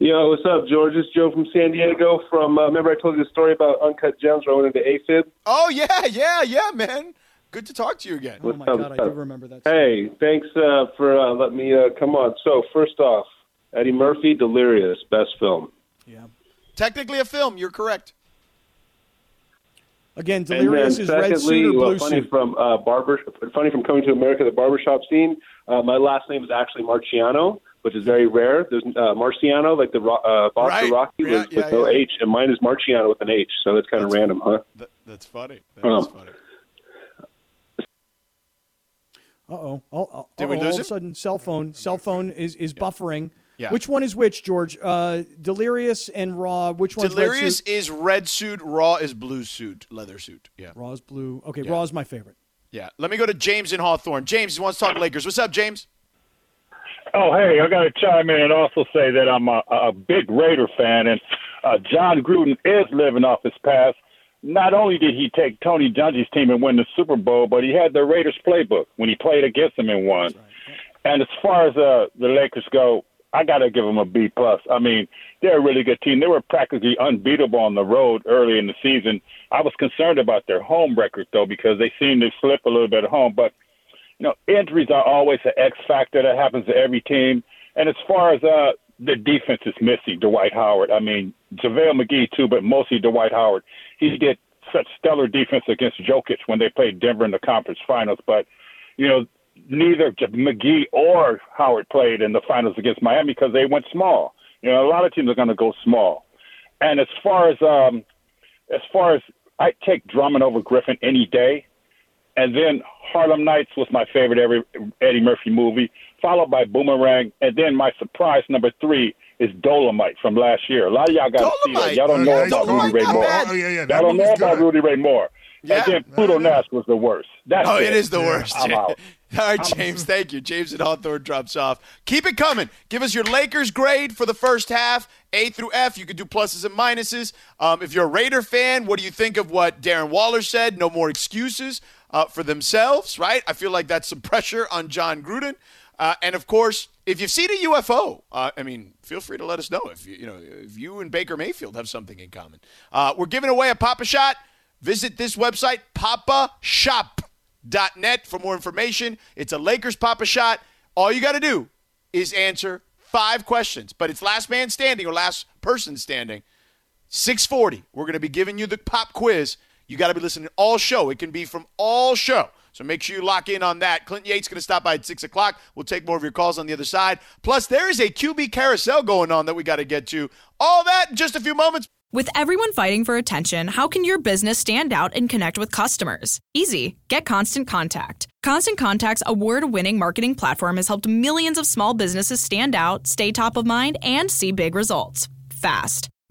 Yo, what's up, George? It's Joe from San Diego. From uh, remember I told you the story about Uncut Gems where I went into AFib. Oh, yeah, yeah, yeah, man. Good to talk to you again. Oh, my God, I do remember that. Hey, thanks uh, for uh, letting me uh, come on. So first off, Eddie Murphy, Delirious, best film. Yeah, technically a film. You're correct. Again, And then Delirious is red suit or well, blue funny suit. from uh, barber, funny from coming to America, the barbershop scene. Uh, my last name is actually Marciano, which is very rare. There's uh, Marciano, like the ro- uh, boxer Right. Rocky, Yeah, was yeah, with no yeah. H, and mine is Marciano with an H. So that's kind of random, huh? That, that's funny. That Um, is funny. Uh oh. Oh, Did we all of a him? sudden, cell phone. Cell phone is is buffering. Yeah. Which one is which, George? Uh, Delirious and Raw. Which one's red Delirious suit? is red suit. Raw is blue suit, leather suit. Yeah. Raw is blue. Okay, Yeah. Raw is my favorite. Yeah. Let me go to James in Hawthorne. James wants to talk Lakers. What's up, James? Oh, hey, I got to chime in and also say that I'm a, a big Raider fan, and uh, Jon Gruden is living off his past. Not only did he take Tony Dungy's team and win the Super Bowl, but he had the Raiders playbook when he played against them and won. And as far as uh, the Lakers go, I got to give them a B plus. I mean, they're a really good team. They were practically unbeatable on the road early in the season. I was concerned about their home record though because they seemed to slip a little bit at home, but you know, injuries are always an X factor that happens to every team. And as far as uh, the defense is missing, Dwight Howard. I mean, JaVale McGee too, but mostly Dwight Howard. He did such stellar defense against Jokic when they played Denver in the conference finals. But, you know, neither McGee or Howard played in the finals against Miami because they went small. You know, a lot of teams are going to go small. And as far as um, as far as I take Drummond over Griffin any day, and then Harlem Nights was my favorite every Eddie Murphy movie, followed by Boomerang, and then my surprise number three is Dolemite from last year. A lot of y'all got to see that. Y'all don't Oh, know about Rudy Ray Moore. Oh, yeah, yeah, Y'all don't know about. Rudy Ray Moore. Yeah. And then Pluto Nash was the worst. That's Oh, it. it is the worst. I'm out. All right, James, thank you. James at Hawthorne drops off. Keep it coming. Give us your Lakers grade for the first half, A through F. You can do pluses and minuses. Um, if you're a Raider fan, what do you think of what Darren Waller said? No more excuses uh, for themselves, right? I feel like that's some pressure on Jon Gruden. Uh, and of course, if you've seen a UFO, uh, I mean, feel free to let us know if you, you know if you and Baker Mayfield have something in common. Uh, we're giving away a Pop-A-Shot. Visit this website, popashot.net, for more information. It's a Lakers Pop-A-Shot. All you got to do is answer five questions, but it's last man standing or last person standing. 640. We're going to be giving you the pop quiz. You got to be listening all show. It can be from all show. So make sure you lock in on that. Clinton Yates going to stop by at 6 o'clock. We'll take more of your calls on the other side. Plus, there is a QB carousel going on that we got to get to. All that in just a few moments. With everyone fighting for attention, how can your business stand out and connect with customers? Easy. Get Constant Contact. Constant Contact's award winning marketing platform has helped millions of small businesses stand out, stay top of mind, and see big results fast.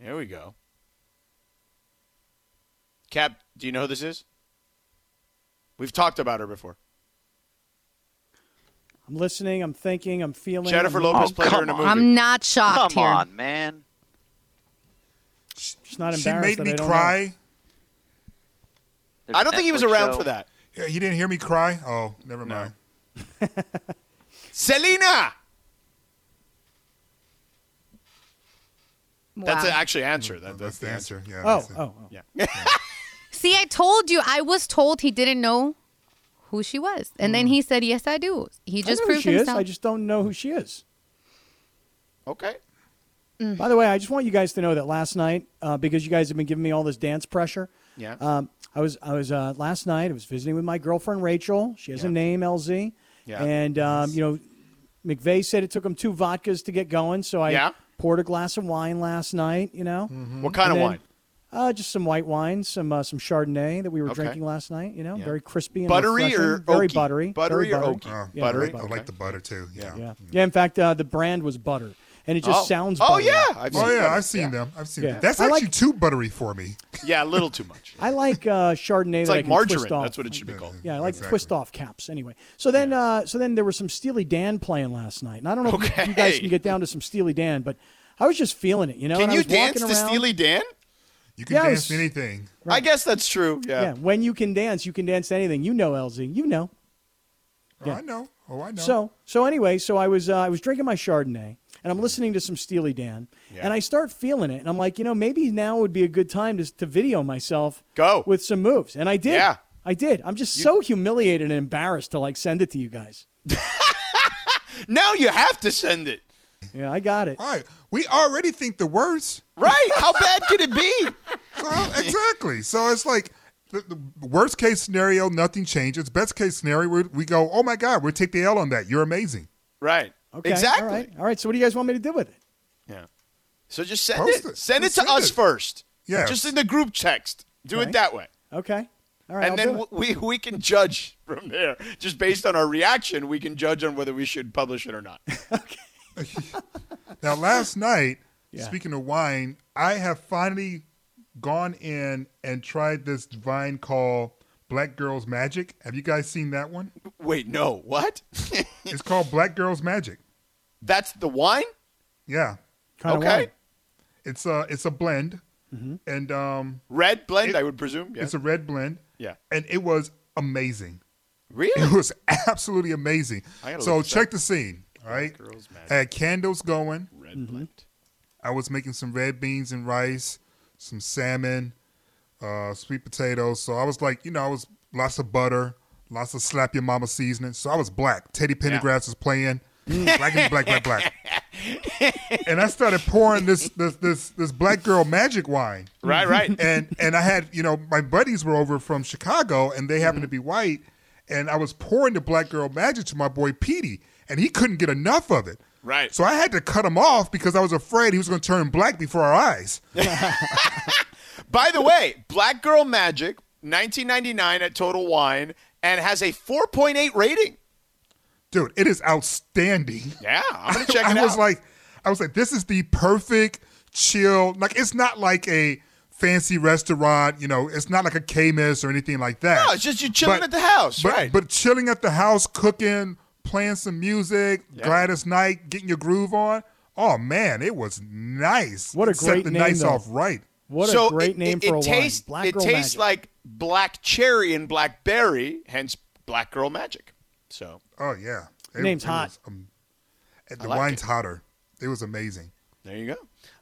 There we go. Kap, do you know who this is? We've talked about her before. I'm listening. I'm thinking. I'm feeling. Jennifer I'm Lopez looking. played her in a oh, movie. I'm not shocked Come here. on, man. She's not She embarrassed made that me I don't cry. I don't think he was around for that. Yeah, he didn't hear me cry. Oh, never mind. Selena. Wow. That's the actually answer. That, That's the answer. Yeah. Oh, that's it. oh, oh. Yeah. See, I told you. I was told he didn't know who she was, and then he said, "Yes, I do." He I just know who proved she is. himself. I just don't know who she is. Okay. By the way, I just want you guys to know that last night, uh, because you guys have been giving me all this dance pressure. Yeah. Um, I was I was uh, last night. I was visiting with my girlfriend Rachel. She has a name, LZ. Yeah. And um, you know, McVay said it took him two vodkas to get going. So I Yeah. Poured a glass of wine last night. You know. What kind And of then, wine? Uh, just some white wine, some uh, some Chardonnay that we were Okay. drinking last night. You know, Yeah. very crispy and Buttery refreshing. or very oaky? buttery, Buttery very or buttery. oaky? Yeah, Buttery? very I like the butter too. Yeah. Yeah, yeah. In fact, uh, the brand was butter, and it just Oh. sounds. Oh, buttery. yeah. I've Oh seen yeah, butter. I've seen Yeah. them. I've seen Yeah. them. That's I actually like- too buttery for me. Yeah, a little too much. I like uh, Chardonnay. It's that I like can margarine. Twist off. That's what it should be called. Yeah, I like Exactly. twist off caps. Anyway, so then, uh, so then there was some Steely Dan playing last night, and I don't know if you- you guys can get down to some Steely Dan, but I was just feeling it. You know, Can and I you was dance to around. Steely Dan? You can Yeah, dance was- anything. I guess that's true. Yeah. Yeah, when you can dance, you can dance to anything. You know, LZ. You know. Oh, I know. Oh, I know. So so anyway, so I was uh, I was drinking my Chardonnay and I'm listening to some Steely Dan Yeah. and I start feeling it and I'm like, you know, maybe now would be a good time to to video myself Go. with some moves. And I did. Yeah. I did. I'm just so humiliated and embarrassed to like send it to you guys. Now you have to send it. Yeah, I got it. All right, we already think the worst. Right? How bad could it be? Well, exactly. So it's like the, the worst case scenario, nothing changes. Best case scenario, we, we go, oh my God, we'll take the L on that. You're amazing. Right. Okay. Exactly. All right. All right. So what do you guys want me to do with it? Yeah. So just send Post it. it. Send it to send us it. first. Yeah. Just in the group text. Do Okay. it that way. Okay. All right. and I'll then do we we can judge from there. Just based on our reaction, we can judge on whether we should publish it or not. Okay. now, last night, Yeah. speaking of wine, I have finally gone in and tried this vine called Black Girls Magic. Have you guys seen that one? Wait, no. What? it's called Black Girls Magic. That's the wine? Yeah. Kind of okay. wine. It's a it's a blend, Mm-hmm. and um, Red blend, It- I would presume. Yeah. it's a red blend. Yeah. and it was amazing. Really? It was absolutely amazing. I So check up. the scene. All right, Girls Magic. I had candles going. Red Mm-hmm. blend. I was making some red beans and rice, some salmon, uh, sweet potatoes. So I was like, you know, I was lots of butter, lots of slap your mama seasoning. So I was black. Teddy Pendergrass was playing. Mm, black and black, black, black. and I started pouring this this this this black girl magic wine. Right, right. And and I had, you know, my buddies were over from Chicago and they happened to mm-hmm. be white. And I was pouring the black girl magic to my boy Petey, and he couldn't get enough of it. Right. So I had to cut him off because I was afraid he was going to turn black before our eyes. By the way, Black Girl Magic, 1999 at Total Wine, and has a 4.8 rating. Dude, it is outstanding. Yeah, I'm gonna check I it was out. like, I was like, this is the perfect chill. Like, it's not like a fancy restaurant. You know, it's not like a K-Miss or anything like that. No, it's just you chilling at the house, but, right. But chilling at the house, cooking, playing some music, Gladys Knight, getting your groove on. Oh man, it was nice. What a Set great the name, nights though. off right. What so a great it, name it, for a it tastes, wine. Black it Girl tastes Magic. like black cherry and blackberry, hence Black Girl Magic. So Oh yeah, The name's hot. was, um, and the like wine's it. hotter. It was amazing. There you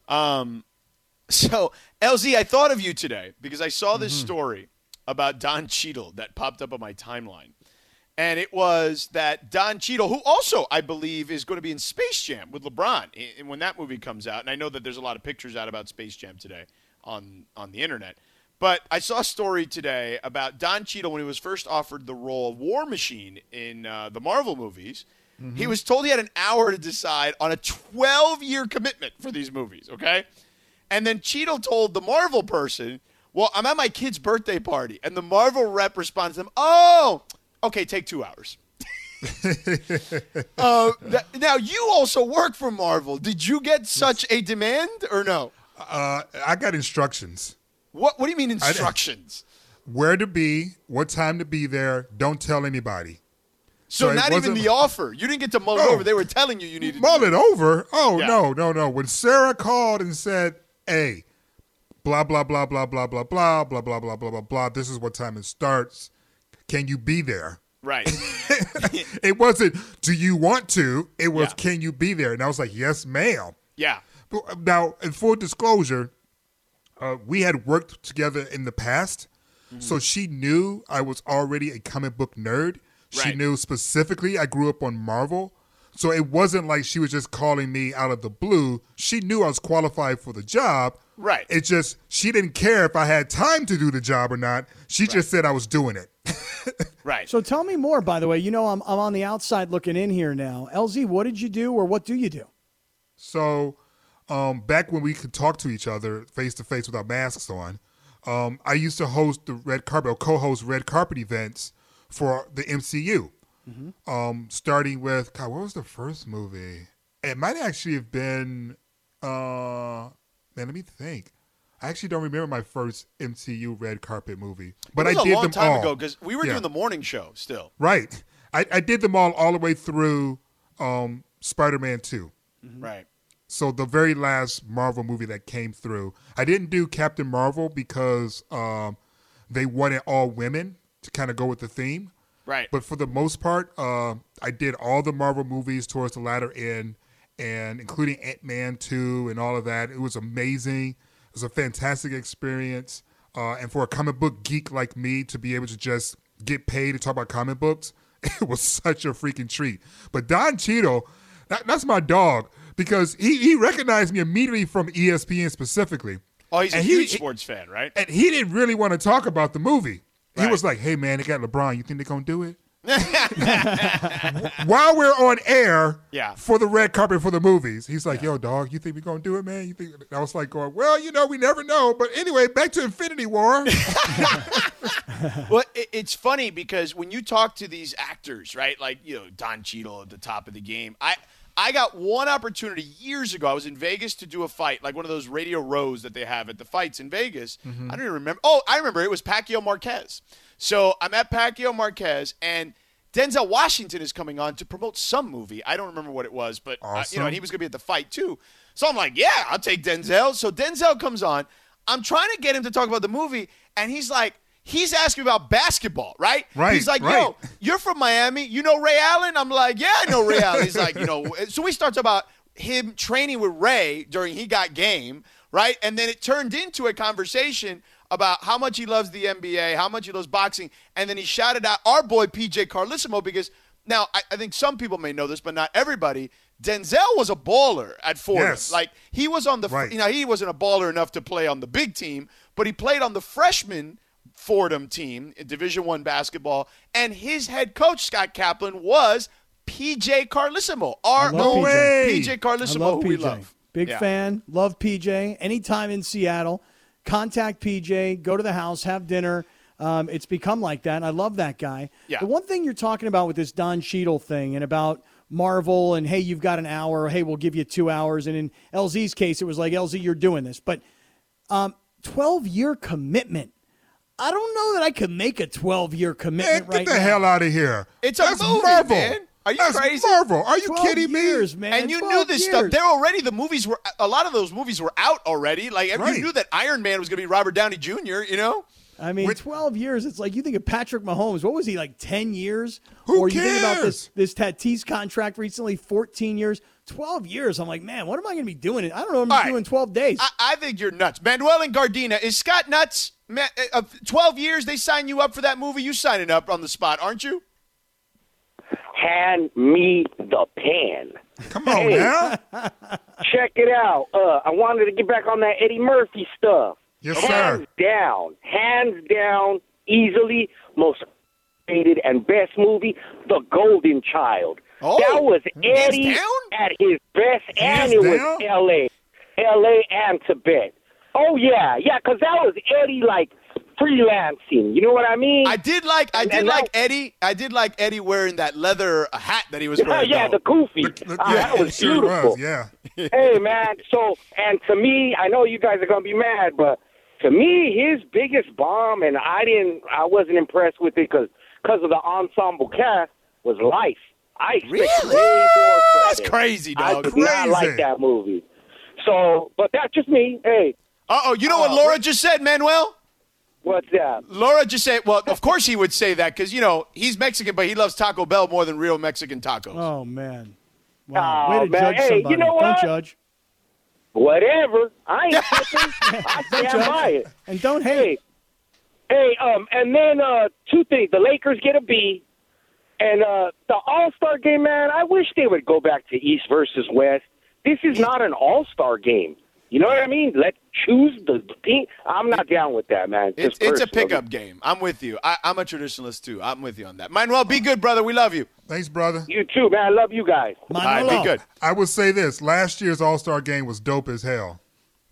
go. Um, so LZ, I thought of you today because I saw this story about Don Cheadle that popped up on my timeline, and it was that Don Cheadle, who also I believe is going to be in Space Jam with LeBron, i- when that movie comes out. And I know that there's a lot of pictures out about Space Jam today on on the internet. But I saw a story today about Don Cheadle when he was first offered the role of War Machine in uh, the Marvel movies. He was told he had an hour to decide on a 12 year commitment for these movies, okay? And then Cheadle told the Marvel person, Well, I'm at my kid's birthday party. And the Marvel rep responds to them, Oh, okay, take two hours. uh, th- now, you also work for Marvel. Did you get such a demand or no? Uh, I got instructions. What, what do you mean instructions? Where to be, what time to be there. Don't tell anybody. So, it not even the offer. You didn't get to mull it Oh. over. They were telling you you needed Mull it over? Oh Yeah. no, no, no. When Sarah called and said, "Hey, blah blah blah blah blah blah blah blah blah blah blah blah blah. This is what time it starts. Can you be there?" Right. It wasn't, "Do you want to?" It was, Yeah. "Can you be there?" And I was like, "Yes, ma'am." yeah. Now, in full disclosure, uh, we had worked together in the past, Mm-hmm. so she knew I was already a comic book nerd. She Right. knew specifically I grew up on Marvel. So it wasn't like she was just calling me out of the blue. She knew I was qualified for the job. Right. It's just she didn't care if I had time to do the job or not. She just said I was doing it. Right. So tell me more, by the way. You know, I'm, I'm on the outside looking in here now. LZ, what did you do or what do you do? So, um, back when we could talk to each other face to face without masks on, um, I used to host the red carpet, or co-host red carpet events for the MCU. Um, starting with God, what was the first movie? It might actually have been. Uh, man, let me think. I actually don't remember my first MCU red carpet movie, but I did a long them time all. ago because we were Yeah. doing the morning show still. Right. I, I did them all all the way through um, Spider-Man Two. Right. So the very last Marvel movie that came through, I didn't do Captain Marvel because um, they wanted all women to kind of go with the theme. Right. But for the most part, uh, I did all the Marvel movies towards the latter end, and including Ant Man two and all of that. It was amazing. It was a fantastic experience. Uh, and for a comic book geek like me to be able to just get paid to talk about comic books, it was such a freaking treat. But Don Cheadle, that, that's my dog because he, he recognized me immediately from ESPN specifically. Oh, he's a he- huge sports fan, right? And he didn't really want to talk about the movie. He was like, "Hey man, they got LeBron. You think they're gonna do it?" while we're on air Yeah. for the red carpet for the movies. He's like, "Yo, dog, you think we're gonna do it, man? You think?" I was like, "Going, well, you know, we never know." But anyway, back to Infinity War. well, it, it's funny because when you talk to these actors, right? Like you know Don Cheadle at the top of the game. I I got one opportunity years ago. I was in Vegas to do a fight, like one of those radio rows that they have at the fights in Vegas. Mhm. I don't even remember. Oh, I remember. It was Pacquiao Marquez. So I'm at Pacquiao Marquez and. Denzel Washington is coming on to promote some movie. I don't remember what it was, but uh, you know, and he was going to be at the fight too. So I'm like, yeah, I'll take Denzel. So Denzel comes on. I'm trying to get him to talk about the movie, and he's like, he's asking about basketball, right? Right, He's like, right. yo, you're from Miami. You know Ray Allen? I'm like, yeah, I know Ray Allen. He's like, you know, so we start talking about him training with Ray during he got game, right? And then it turned into a conversation about how much he loves the NBA, how much he loves boxing, and then he shouted out our boy PJ Carlesimo because now I, I think some people may know this, but not everybody. Denzel was a baller at Fordham. Yes. Like he was on the, Right. you know, he wasn't a baller enough to play on the big team, but he played on the freshman Fordham team in Division One basketball, and his head coach Scott Kaplan was PJ Carlesimo. Our love own PJ. Carlesimo, who we love. Big Yeah. fan. Love PJ. Anytime in Seattle, contact PJ. Go to the house, have dinner. Um, it's become like that. I love that guy. Yeah. The one thing you're talking about with this Don Cheadle thing and about Marvel and hey, you've got an hour. Hey, we'll give you two hours. And in LZ's case, it was like LZ, you're doing this. But um, 12 year commitment. I don't know that I could make a 12 year commitment Get right now. Get the now. hell out of here. It's a movie, Marvel. man. Are you That's crazy? Marvel. Are you 12 kidding me? years, man. and you knew this years. stuff. They're already the movies were a lot of those movies were out already. Like Right. you knew that Iron Man was going to be Robert Downey Jr. You know, I mean, 12 years. It's like you think of Patrick Mahomes. What was he like? 10 years? Who or you think about this cares? this Tatis contract recently, 14 years, 12 years. I'm like, man, what am I going to be doing? I don't know. what I'm All right. doing 12 days. I, I think you're nuts. Manuel and Gardena is Scott nuts? Ma- uh, Twelve years they sign you up for that movie. You signing up on the spot, aren't you? Hand me the pen. Come on Hey. now. Check it out. Uh, I wanted to get back on that Eddie Murphy stuff. Yes, hands sir. down, hands down, easily most rated and best movie, The Golden Child. Oh, that was Eddie at his best, Hands and it down? was L.A., L.A. and Tibet. Oh yeah, yeah, because that was Eddie like freelancing. You know what I mean? I did like I And- did and like that- Eddie. I did like Eddie wearing that leather hat that he was wearing. yeah, though. the goofy. Look, Ah, yeah, that was it sure beautiful. was. Yeah. hey man, so and to me, I know you guys are gonna be mad, but to me, his biggest bomb, and I didn't, I wasn't impressed with it because because of the ensemble cast was Life. I expect Really? way more from That's it. crazy, I dog. did not like that movie. So, but that's just me. Hey, Uh oh, you know what Laura just said, Manuel? what's that? Laura just said, well, of course he would say that because, you know, he's Mexican, but he loves Taco Bell more than real Mexican tacos. oh, man. Wow. Oh, Way to man. judge Hey, you somebody. know Don't judge. Whatever. I ain't tripping. I Don't stand by judge. it. And don't Hey, hate. hey, um, and then uh, two things: the Lakers get a B, and uh, the All Star game, man. I wish they would go back to East versus West. This is not an All Star game. You know what I mean? Let's choose the team. I'm not down with that, man. It's, Just it's a personally. pickup game. I'm with you. I, I'm a traditionalist too. I'm with you on that. Manuel, be good, brother. We love you. Thanks, brother. You too, man. I love you guys. All right, Manolo. be good. I would say this: last year's All Star game was dope as hell.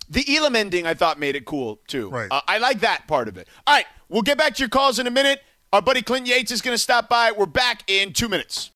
The Elam ending, I thought, made it cool too. Right. Uh, I like that part of it. All right, we'll get back to your calls in a minute. Our buddy Clint Yates is going to stop by. We're back in two minutes.